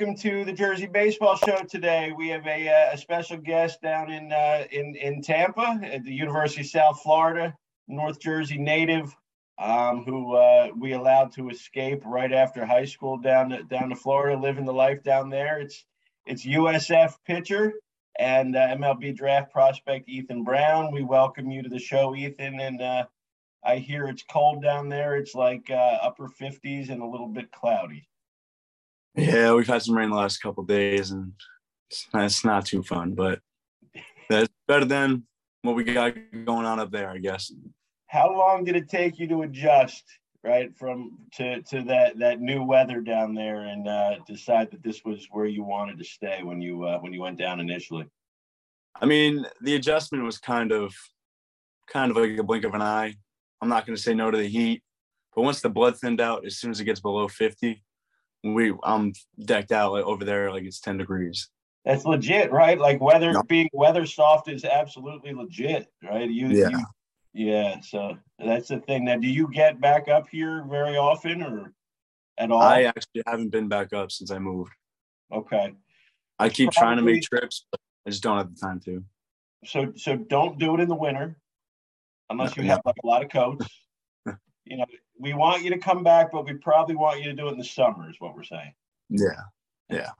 Welcome to the Jersey Baseball Show today. We have a, uh, a special guest down in, uh, in in Tampa at the University of South Florida, North Jersey native, um, who uh, we allowed to escape right after high school down to, down to Florida, living the life down there. It's it's USF pitcher and uh, MLB draft prospect Ethan Brown. We welcome you to the show, Ethan, and uh, I hear it's cold down there. It's like uh, upper 50s and a little bit cloudy. Yeah, we've had some rain the last couple days, and it's, it's not too fun, but that's better than what we got going on up there, I guess. How long did it take you to adjust, right, from to to that that new weather down there, and uh, decide that this was where you wanted to stay when you uh, when you went down initially? I mean, the adjustment was kind of kind of like a blink of an eye. I'm not going to say no to the heat, but once the blood thinned out, as soon as it gets below 50, we I'm decked out like, over there like it's 10 degrees. That's legit, right? Like weather no. being weather soft is absolutely legit, right? You, yeah. You, yeah. So that's the thing. Now, do you get back up here very often or at all? I actually haven't been back up since I moved. Okay. I keep Probably, trying to make trips, but I just don't have the time to. So, so don't do it in the winter unless you have like a lot of coats. you know, we want you to come back, but we probably want you to do it in the summer, is what we're saying. Yeah. Yeah.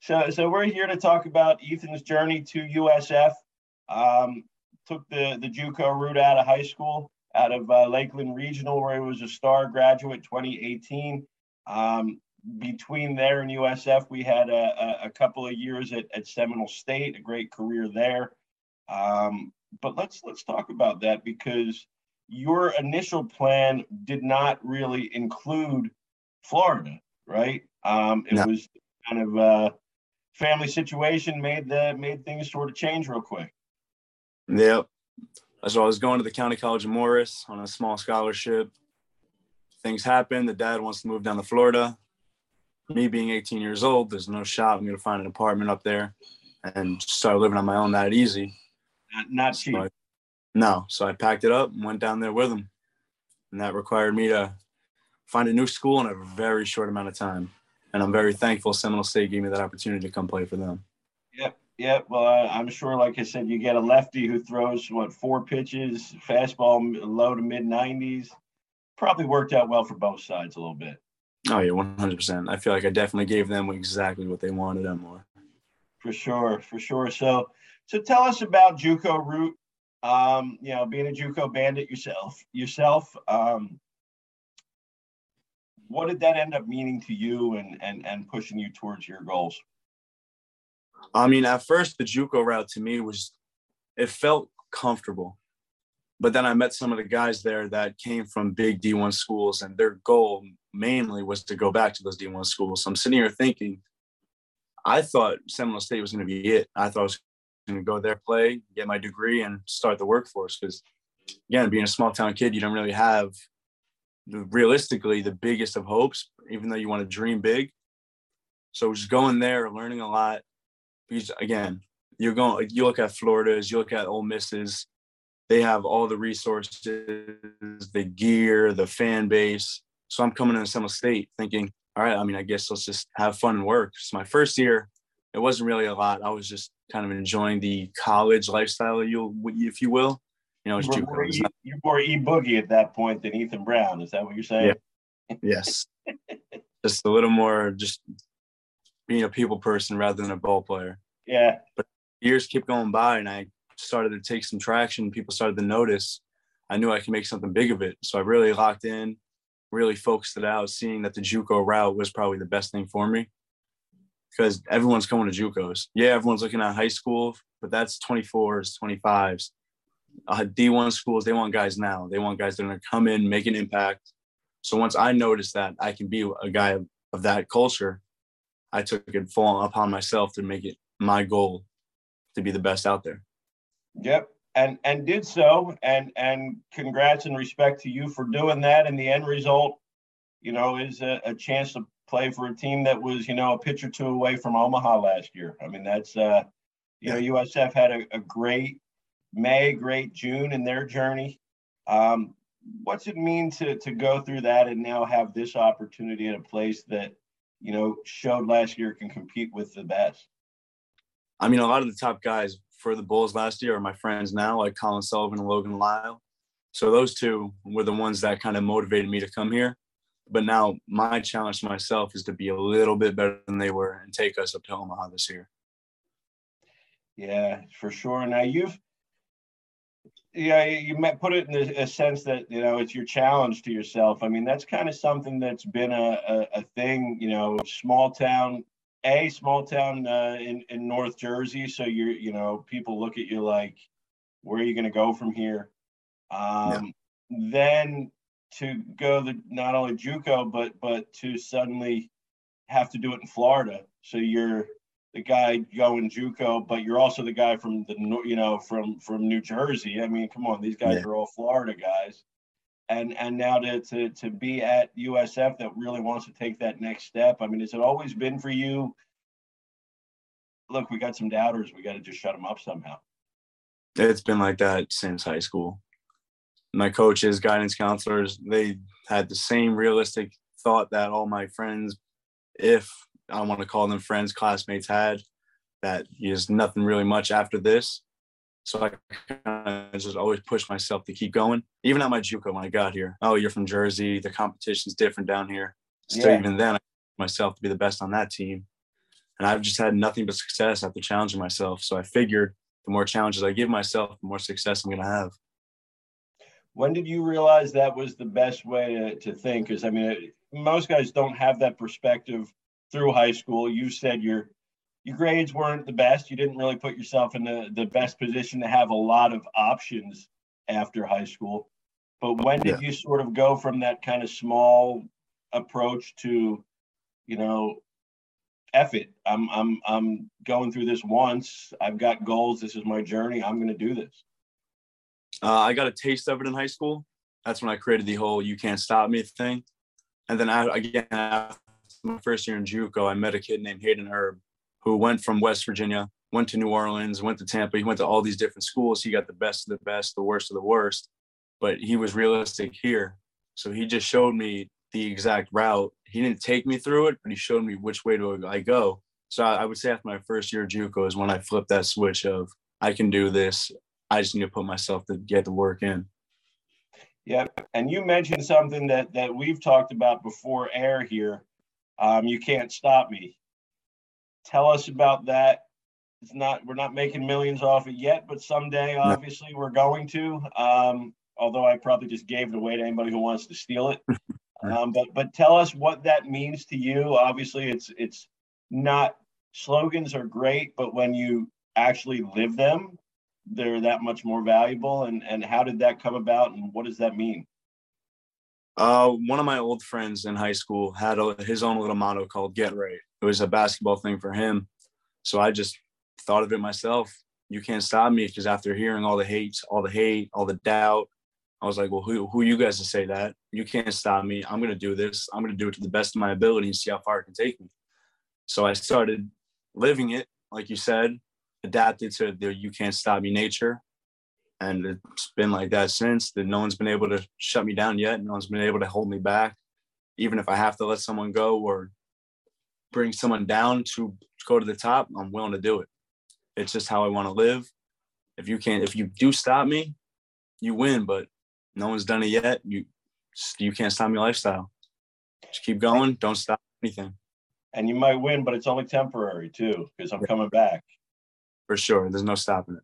So, so we're here to talk about Ethan's journey to USF. Um, took the the JUCO route out of high school, out of uh, Lakeland Regional, where he was a star graduate 2018. Um, between there and USF, we had a, a, couple of years at, at Seminole State, a great career there. Um, but let's let's talk about that because your initial plan did not really include Florida, right? Um, it no. was kind of a family situation made the made things sort of change real quick. Yep. So I was going to the County College of Morris on a small scholarship. Things happen. The dad wants to move down to Florida. Me being 18 years old, there's no shot I'm going to find an apartment up there and start living on my own that easy. Not, not cheap. So no. So I packed it up and went down there with him. And that required me to find a new school in a very short amount of time. And I'm very thankful Seminole State gave me that opportunity to come play for them. Yep. Yep. Well, I'm sure, like I said, you get a lefty who throws what four pitches, fastball low to mid 90s. Probably worked out well for both sides a little bit. Oh yeah, one hundred percent. I feel like I definitely gave them exactly what they wanted and more. For sure, for sure. So, so tell us about JUCO route um, you know, being a JUCO bandit yourself, yourself, um, what did that end up meaning to you and and and pushing you towards your goals? I mean, at first the JUCO route to me was it felt comfortable. But then I met some of the guys there that came from big D1 schools and their goal mainly was to go back to those D1 schools. So I'm sitting here thinking, I thought Seminole State was going to be it. I thought I was to go there, play, get my degree, and start the workforce. Because again, being a small town kid, you don't really have realistically the biggest of hopes, even though you want to dream big. So just going there, learning a lot. Because again, you're going. You look at Florida's, you look at Ole Misses. They have all the resources, the gear, the fan base. So I'm coming into Seminole State thinking, all right, I mean, I guess let's just have fun and work. It's my first year. It wasn't really a lot. I was just kind of enjoying the college lifestyle, you if you will. You know, you're more, e, you're more e boogie at that point than Ethan Brown. Is that what you're saying? Yeah. yes. just a little more, just being a people person rather than a ball player. Yeah. But years keep going by, and I started to take some traction. People started to notice. I knew I could make something big of it, so I really locked in, really focused it out, seeing that the JUCO route was probably the best thing for me because everyone's coming to JUCOs. Yeah, everyone's looking at high school, but that's 24s, 25s. Uh, D1 schools, they want guys now. They want guys that are going to come in, make an impact. So once I noticed that I can be a guy of, of that culture, I took it full upon myself to make it my goal to be the best out there. Yep. And and did so. And and congrats and respect to you for doing that. And the end result, you know, is a, a chance to play for a team that was, you know, a pitch or two away from Omaha last year. I mean, that's, uh, you know, USF had a, a great May, great June in their journey. Um, what's it mean to to go through that and now have this opportunity at a place that you know, showed last year can compete with the best? I mean, a lot of the top guys for the Bulls last year are my friends now, like Colin Sullivan and Logan Lyle. So those two were the ones that kind of motivated me to come here. But now my challenge to myself is to be a little bit better than they were and take us up to Omaha this year. Yeah, for sure. Now you've yeah, you might put it in a, a, sense that you know it's your challenge to yourself. I mean, that's kind of something that's been a, a, a thing. You know, small town, a small town uh, in in North Jersey. So you're, you know, people look at you like, where are you going to go from here? Um, yeah. Then to go the not only JUCO but but to suddenly have to do it in Florida. So you're the guy going JUCO, but you're also the guy from the you know from from New Jersey. I mean, come on, these guys yeah. are all Florida guys, and and now to to to be at USF that really wants to take that next step. I mean, has it always been for you? Look, we got some doubters. We got to just shut them up somehow. It's been like that since high school. My coaches, guidance counselors, they had the same realistic thought that all my friends, if I want to call them friends, classmates had that there's nothing really much after this. So I kind of just always push myself to keep going. Even at my JUCO when I got here, oh, you're from Jersey. The competition's different down here. So yeah. even then, I myself to be the best on that team. And I've just had nothing but success after challenging myself. So I figured the more challenges I give myself, the more success I'm going to have. When did you realize that was the best way to, to think? Because I mean, most guys don't have that perspective through high school. You said your your grades weren't the best. You didn't really put yourself in the, the best position to have a lot of options after high school. But when did yeah. you sort of go from that kind of small approach to, you know, F it. I'm I'm I'm going through this once. I've got goals. This is my journey. I'm going to do this. Uh, I got a taste of it in high school. That's when I created the whole "you can't stop me" thing. And then I, again, after my first year in JUCO, I met a kid named Hayden Herb, who went from West Virginia, went to New Orleans, went to Tampa. He went to all these different schools. He got the best of the best, the worst of the worst, but he was realistic here. So he just showed me the exact route. He didn't take me through it, but he showed me which way to I go. So I would say after my first year of JUCO is when I flipped that switch of I can do this. I just need to put myself to get the work in. Yeah, and you mentioned something that that we've talked about before air here. Um, you can't stop me. Tell us about that. It's not we're not making millions off it yet, but someday obviously no. we're going to. Um, although I probably just gave it away to anybody who wants to steal it. um, but but tell us what that means to you. Obviously, it's it's not slogans are great, but when you actually live them, they're that much more valuable and and how did that come about and what does that mean? Uh, one of my old friends in high school had a, his own little motto called get right. It was a basketball thing for him. So i just thought of it myself. You can't stop me because after hearing all the hate all the hate all the doubt i was like well who, who you guys to say that? You can't stop me. I'm going to do this. I'm going to do it to the best of my ability and see how far it can take me. So i started living it like you said adapted to the you can't stop me nature. And it's been like that since that no one's been able to shut me down yet. No one's been able to hold me back. Even if I have to let someone go or bring someone down to go to the top, I'm willing to do it. It's just how I want to live. If you can't, if you do stop me, you win, but no one's done it yet. You you can't stop me lifestyle. Just keep going. Don't stop anything. And you might win, but it's only temporary too, because I'm coming back for sure. There's no stopping it.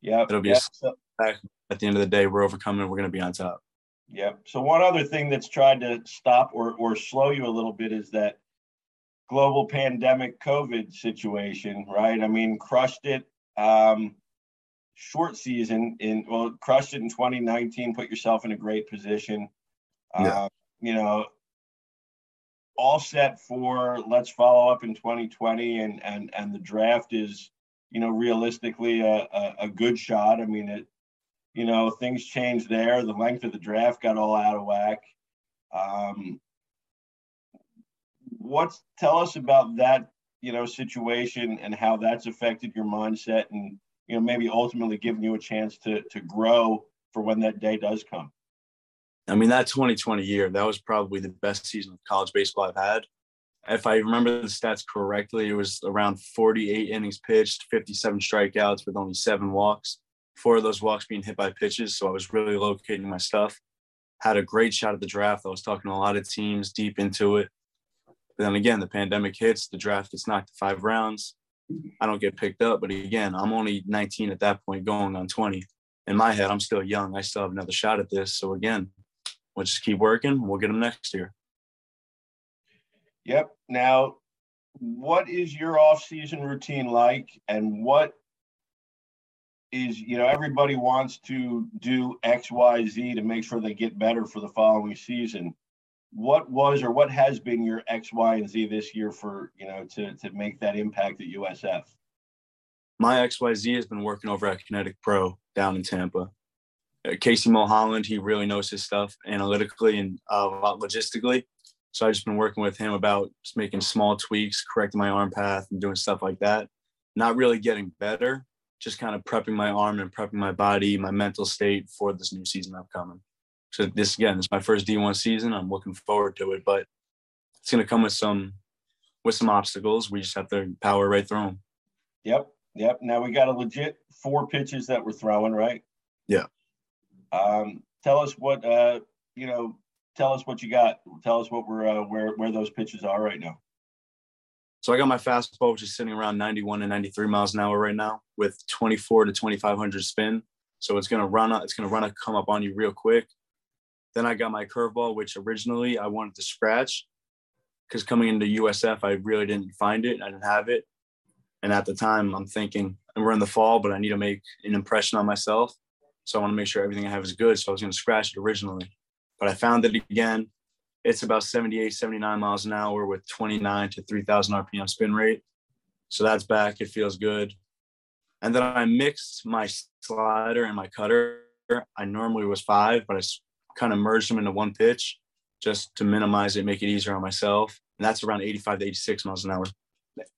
Yeah, it'll be yep. at the end of the day. We're overcoming. We're going to be on top. Yep. So one other thing that's tried to stop or or slow you a little bit is that global pandemic COVID situation, right? I mean, crushed it. Um, short season in well, crushed it in 2019. Put yourself in a great position. Yeah. Uh, you know, all set for let's follow up in 2020 and and and the draft is you know, realistically a, a, a good shot. I mean, it, you know, things changed there. The length of the draft got all out of whack. Um, what's tell us about that, you know, situation and how that's affected your mindset and, you know, maybe ultimately giving you a chance to to grow for when that day does come. I mean, that 2020 year, that was probably the best season of college baseball I've had. If I remember the stats correctly, it was around 48 innings pitched, 57 strikeouts with only seven walks. Four of those walks being hit by pitches. So I was really locating my stuff. Had a great shot at the draft. I was talking to a lot of teams deep into it. But then again, the pandemic hits, the draft gets knocked to five rounds. I don't get picked up. But again, I'm only 19 at that point, going on 20. In my head, I'm still young. I still have another shot at this. So again, we'll just keep working. We'll get them next year. Yep. Now, what is your off-season routine like, and what is you know everybody wants to do X, Y, Z to make sure they get better for the following season. What was or what has been your X, Y, and Z this year for you know to to make that impact at USF? My XYZ has been working over at Kinetic Pro down in Tampa. Uh, Casey Mulholland, he really knows his stuff analytically and uh, logistically. So I've just been working with him about just making small tweaks, correcting my arm path, and doing stuff like that. Not really getting better, just kind of prepping my arm and prepping my body, my mental state for this new season upcoming. So this again, is my first D1 season. I'm looking forward to it, but it's going to come with some with some obstacles. We just have to power right through them. Yep, yep. Now we got a legit four pitches that we're throwing, right? Yeah. Um, tell us what uh, you know tell us what you got. Tell us what we're uh, where where those pitches are right now. So I got my fastball, which is sitting around 91 to 93 miles an hour right now, with 24 to 2500 spin. So it's gonna run. up. It's gonna run. up, Come up on you real quick. Then I got my curveball, which originally I wanted to scratch, because coming into USF, I really didn't find it. I didn't have it, and at the time, I'm thinking, and we're in the fall, but I need to make an impression on myself. So I want to make sure everything I have is good. So I was gonna scratch it originally but I found it again. It's about 78, 79 miles an hour with 29 to 3,000 RPM spin rate. So that's back. It feels good. And then I mixed my slider and my cutter. I normally was five, but I kind of merged them into one pitch just to minimize it, make it easier on myself. And that's around 85 to 86 miles an hour.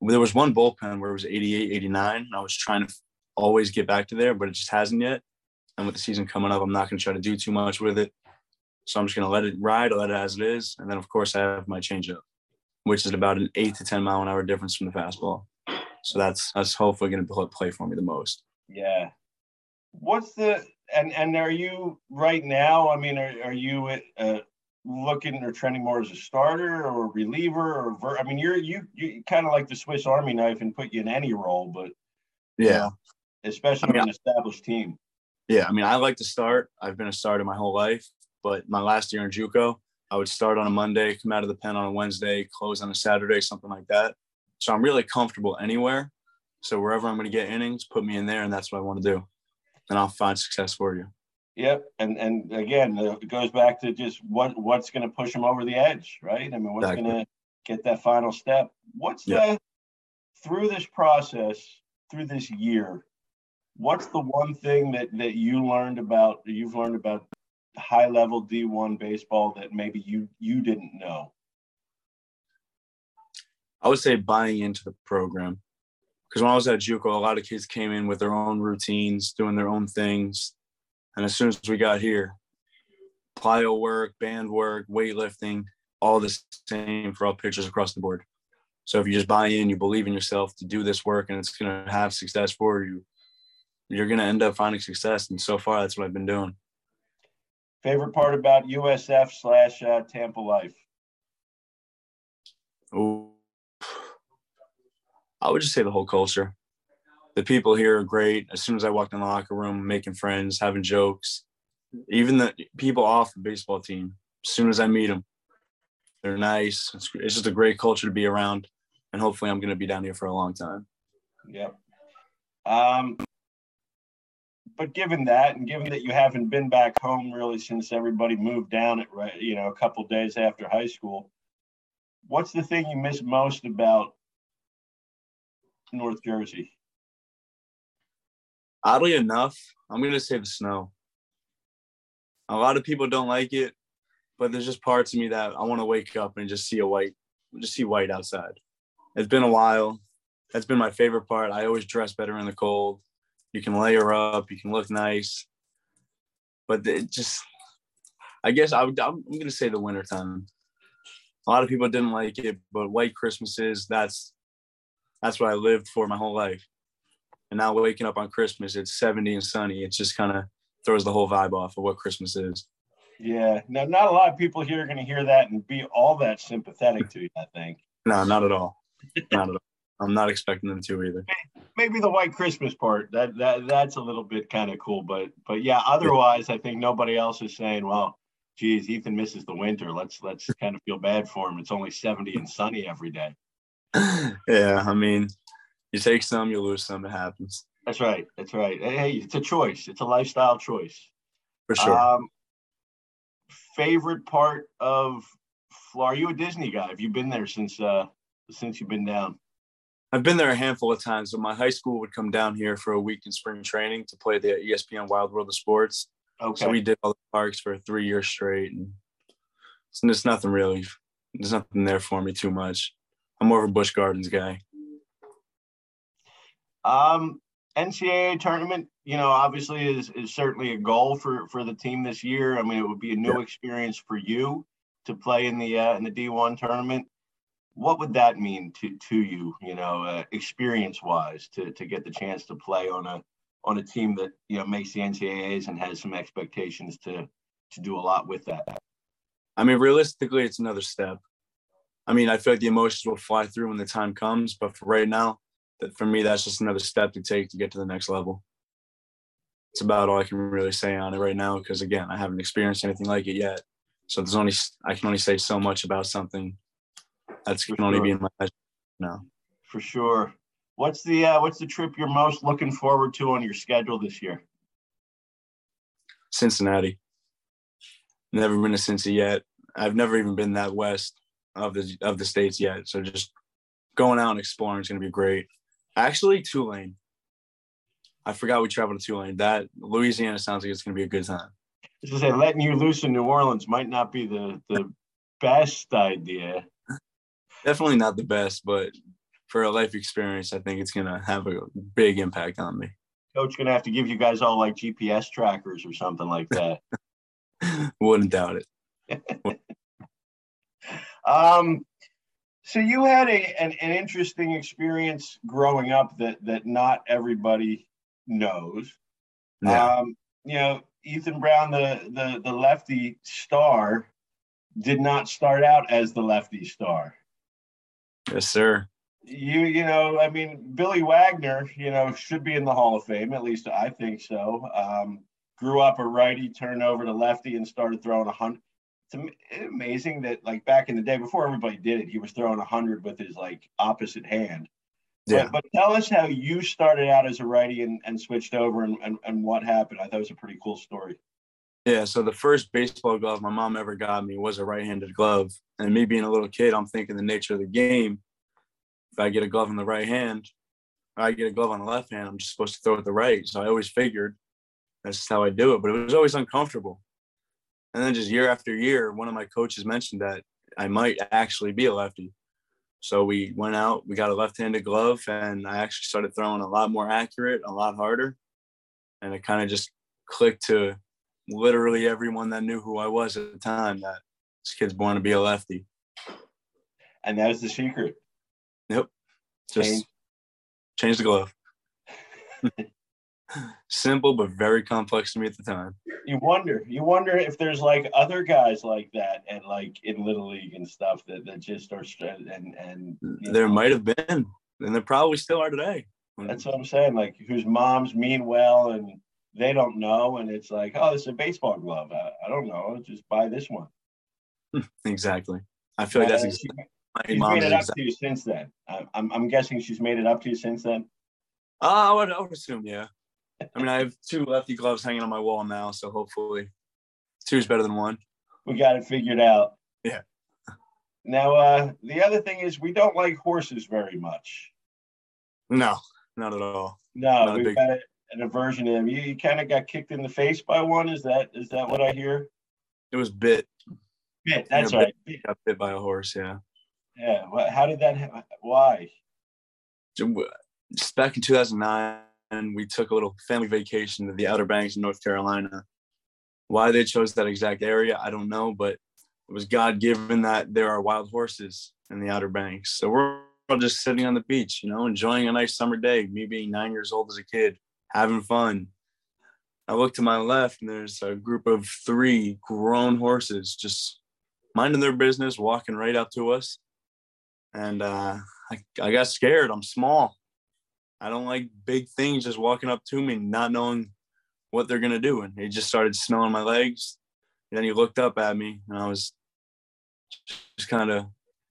There was one bullpen where it was 88, 89. And I was trying to always get back to there, but it just hasn't yet. And with the season coming up, I'm not going to try to do too much with it. So I'm just going to let it ride, let it as it is. And then, of course, I have my changeup, which is about an eight to 10 mile an hour difference from the fastball. So that's that's hopefully going to play for me the most. Yeah. What's the and and are you right now? I mean, are, are you uh, looking or trending more as a starter or a reliever or ver- I mean, you're you you kind of like the Swiss Army knife and put you in any role, but yeah, you know, especially I mean, an established team. Yeah, I mean, I like to start. I've been a starter my whole life. But my last year in JUCO, I would start on a Monday, come out of the pen on a Wednesday, close on a Saturday, something like that. So I'm really comfortable anywhere. So wherever I'm going to get innings, put me in there, and that's what I want to do. And I'll find success for you. Yep, and and again, uh, it goes back to just what what's going to push them over the edge, right? I mean, what's exactly. going to get that final step? What's yep. the through this process, through this year? What's the one thing that that you learned about you've learned about high level D1 baseball that maybe you you didn't know? I would say buying into the program. Because when I was at JUCO, a lot of kids came in with their own routines, doing their own things. And as soon as we got here, plyo work, band work, weightlifting, all the same for all pitchers across the board. So if you just buy in, you believe in yourself to do this work and it's going to have success for you, you're going to end up finding success. And so far, that's what I've been doing. Favorite part about USF slash uh, Tampa life? Oh, I would just say the whole culture. The people here are great. As soon as I walked in the locker room, making friends, having jokes, even the people off the baseball team. As soon as I meet them, they're nice. It's, it's just a great culture to be around, and hopefully, I'm going to be down here for a long time. Yep. Um, but given that, and given that you haven't been back home really since everybody moved down at right, you know, a couple days after high school, what's the thing you miss most about North Jersey? Oddly enough, I'm to say the snow. A lot of people don't like it, but there's just parts of me that I want to wake up and just see a white, just see white outside. It's been a while. That's been my favorite part. I always dress better in the cold. You can layer up. You can look nice. But it just, I guess I would, I'm going to say the winter time. a lot of people didn't like it, but white Christmases, that's that's what I lived for my whole life. And now waking up on Christmas, it's 70 and sunny. It just kind of throws the whole vibe off of what Christmas is. Yeah. Now, not a lot of people here are going to hear that and be all that sympathetic to you, I think. No, not at all. Not at all. I'm not expecting them to either. Maybe the white Christmas part that that that's a little bit kind of cool, but but yeah, otherwise I think nobody else is saying, well, geez, Ethan misses the winter. Let's let's kind of feel bad for him. It's only 70 and sunny every day. yeah, I mean, you take some, you lose some. It happens. That's right. That's right. Hey, it's a choice. It's a lifestyle choice. For sure. Um, favorite part of Florida? Are you a Disney guy? Have you been there since uh since you've been down? I've been there a handful of times. So my high school would come down here for a week in spring training to play the ESPN Wide World of Sports. Okay. So we did all the parks for three years straight, and it's, it's nothing really. There's nothing there for me too much. I'm more of a Busch Gardens guy. Um, NCAA tournament, you know, obviously is is certainly a goal for for the team this year. I mean, it would be a new yeah. experience for you to play in the uh, in the D1 tournament what would that mean to to you you know uh, experience wise to to get the chance to play on a on a team that you know makes the ncaa's and has some expectations to to do a lot with that? I mean realistically it's another step. I mean i feel like the emotions will fly through when the time comes but for right now that for me that's just another step to take to get to the next level. It's about all i can really say on it right now because again i haven't experienced anything like it yet. So there's only i can only say so much about something that's can only be in my head now. For sure. What's the uh, what's the trip you're most looking forward to on your schedule this year? Cincinnati. Never been to Cincy yet. I've never even been that west of the of the states yet. So just going out and exploring is going to be great. Actually, Tulane. I forgot we traveled to Tulane. That Louisiana sounds like it's going to be a good time. I say, letting you loose in New Orleans might not be the the best idea definitely not the best, but for a life experience, I think it's gonna have a big impact on me. Coach gonna have to give you guys all like GPS trackers or something like that. Wouldn't doubt it. um, so you had a an, an interesting experience growing up that that not everybody knows. Yeah. Um, you know, Ethan Brown, the the the lefty star, did not start out as the lefty star. Yes, sir. You, you know, I mean, Billy Wagner, you know, should be in the Hall of Fame. At least I think so. Um, grew up a righty, turned over to lefty, and started throwing a hundred. It's amazing that, like back in the day, before everybody did it, he was throwing a hundred with his like opposite hand. Yeah. But, but, tell us how you started out as a righty and, and switched over and, and, and what happened. I thought it was a pretty cool story. Yeah, so the first baseball glove my mom ever got me was a right-handed glove. And me being a little kid, I'm thinking the nature of the game. If I get a glove in the right hand, I get a glove on the left hand, I'm just supposed to throw it the right. So I always figured that's how I do it. But it was always uncomfortable. And then just year after year, one of my coaches mentioned that I might actually be a lefty. So we went out, we got a left-handed glove, and I actually started throwing a lot more accurate, a lot harder. And it kind of just clicked to literally everyone that knew who I was at the time that this kid's born to be a lefty. And that was the secret. Yep. Just change, change the glove. Simple but very complex to me at the time. You wonder, you wonder if there's like other guys like that and like in little league and stuff that, that just are and and there know. might have been, and there probably still are today. That's what I'm saying. Like whose moms mean well and they don't know, and it's like, oh, it's a baseball glove. I, I don't know. Just buy this one. exactly. I feel like that's exactly. She's made it up exactly. to you since then. I'm, I'm guessing she's made it up to you since then. Uh, I would, I would assume, yeah. I mean, I have two lefty gloves hanging on my wall now, so hopefully two is better than one. We got it figured out. Yeah. Now, uh, the other thing is we don't like horses very much. No, not at all. No, not we've big... got it an aversion to him. You, you kind of got kicked in the face by one. Is that is that what I hear? It was bit. Bit. That's yeah, right. Bit. Got bit by a horse. Yeah. Yeah. How did that? Ha- why? Just back in 2009, we took a little family vacation to the Outer Banks in North Carolina. Why they chose that exact area, I don't know, but it was God given that there are wild horses in the Outer Banks. So we're all just sitting on the beach, you know, enjoying a nice summer day. Me being nine years old as a kid, having fun. I look to my left and there's a group of three grown horses just minding their business, walking right up to us. And uh, I, I got scared. I'm small. I don't like big things just walking up to me, not knowing what they're gonna do. And he just started smelling my legs. And then he looked up at me, and I was just kind of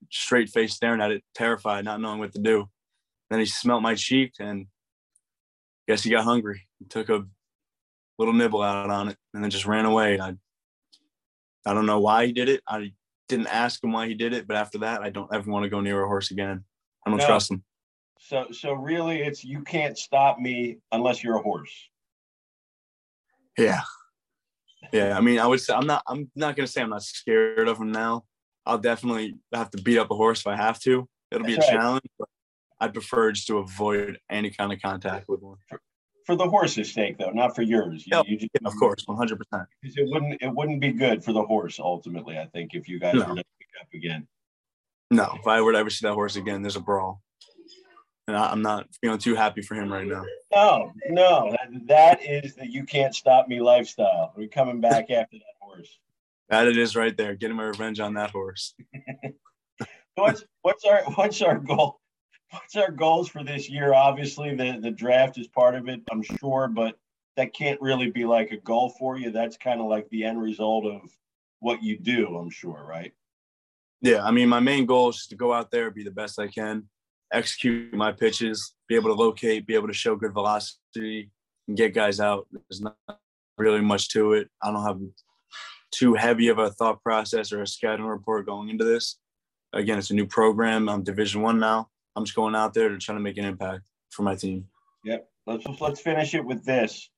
straight face staring at it, terrified, not knowing what to do. Then he smelt my cheek, and guess he got hungry. He took a little nibble out on it, and then just ran away. I I don't know why he did it. I didn't ask him why he did it, but after that, I don't ever want to go near a horse again. I don't no. trust him. So, so really, it's you can't stop me unless you're a horse. Yeah, yeah. I mean, I would say I'm not. I'm not gonna say I'm not scared of him now. I'll definitely have to beat up a horse if I have to. It'll That's be a right. challenge, but I'd prefer just to avoid any kind of contact with one. For, the horse's sake, though, not for yours. You, you just, of course, 100. percent Because it wouldn't. It wouldn't be good for the horse ultimately. I think if you guys no. were to pick up again. No, if I were to ever see that horse again, there's a brawl and I, am not feeling too happy for him right now. No, no, that is the "you can't stop me" lifestyle. We're coming back after that horse. That it is right there. Getting my revenge on that horse. what's what's our what's our goal? What's our goals for this year? Obviously, the the draft is part of it, I'm sure, but that can't really be like a goal for you. That's kind of like the end result of what you do. I'm sure, right? Yeah, I mean, my main goal is to go out there, be the best I can, execute my pitches, be able to locate, be able to show good velocity, and get guys out. There's not really much to it. I don't have too heavy of a thought process or a scouting report going into this. Again, it's a new program. I'm Division One now. I'm just going out there to try to make an impact for my team. Yep. Let's let's finish it with this.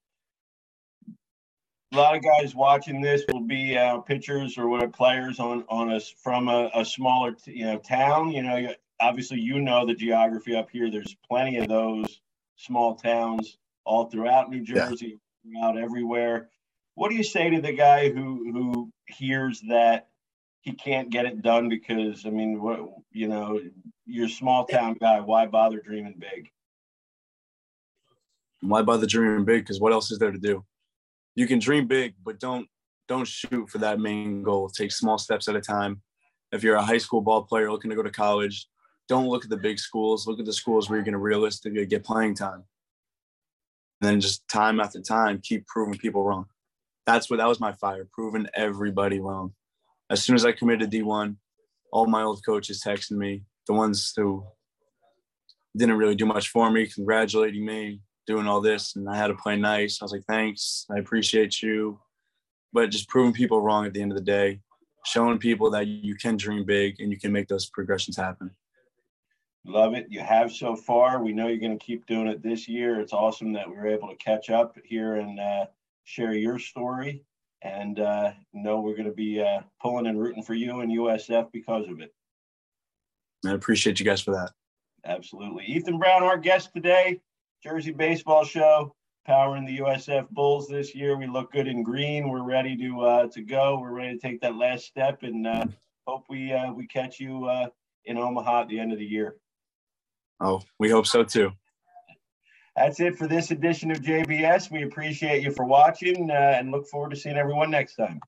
A lot of guys watching this will be uh, pitchers or what players on on us from a, a smaller you know town. You know, obviously you know the geography up here. There's plenty of those small towns all throughout New Jersey, yeah. throughout everywhere. What do you say to the guy who who hears that he can't get it done because I mean, what you know, you're a small town guy. Why bother dreaming big? Why bother dreaming big? Because what else is there to do? You can dream big, but don't don't shoot for that main goal. Take small steps at a time. If you're a high school ball player looking to go to college, don't look at the big schools. Look at the schools where you're going to realistically get playing time. And then just time after time, keep proving people wrong. That's what that was my fire, proving everybody wrong. As soon as I committed D1, all my old coaches texted me, the ones who didn't really do much for me, congratulating me, doing all this, and I had to play nice. I was like, thanks, I appreciate you. But just proving people wrong at the end of the day, showing people that you can dream big and you can make those progressions happen. Love it. You have so far. We know you're going to keep doing it this year. It's awesome that we were able to catch up here and uh, share your story. And uh, know we're going to be uh, pulling and rooting for you and USF because of it. I appreciate you guys for that. Absolutely. Ethan Brown, our guest today, Jersey Baseball Show, powering the USF Bulls this year. We look good in green. We're ready to uh, to go. We're ready to take that last step, and uh, hope we uh, we catch you uh, in Omaha at the end of the year. Oh, we hope so too. That's it for this edition of JBS. We appreciate you for watching uh, and look forward to seeing everyone next time.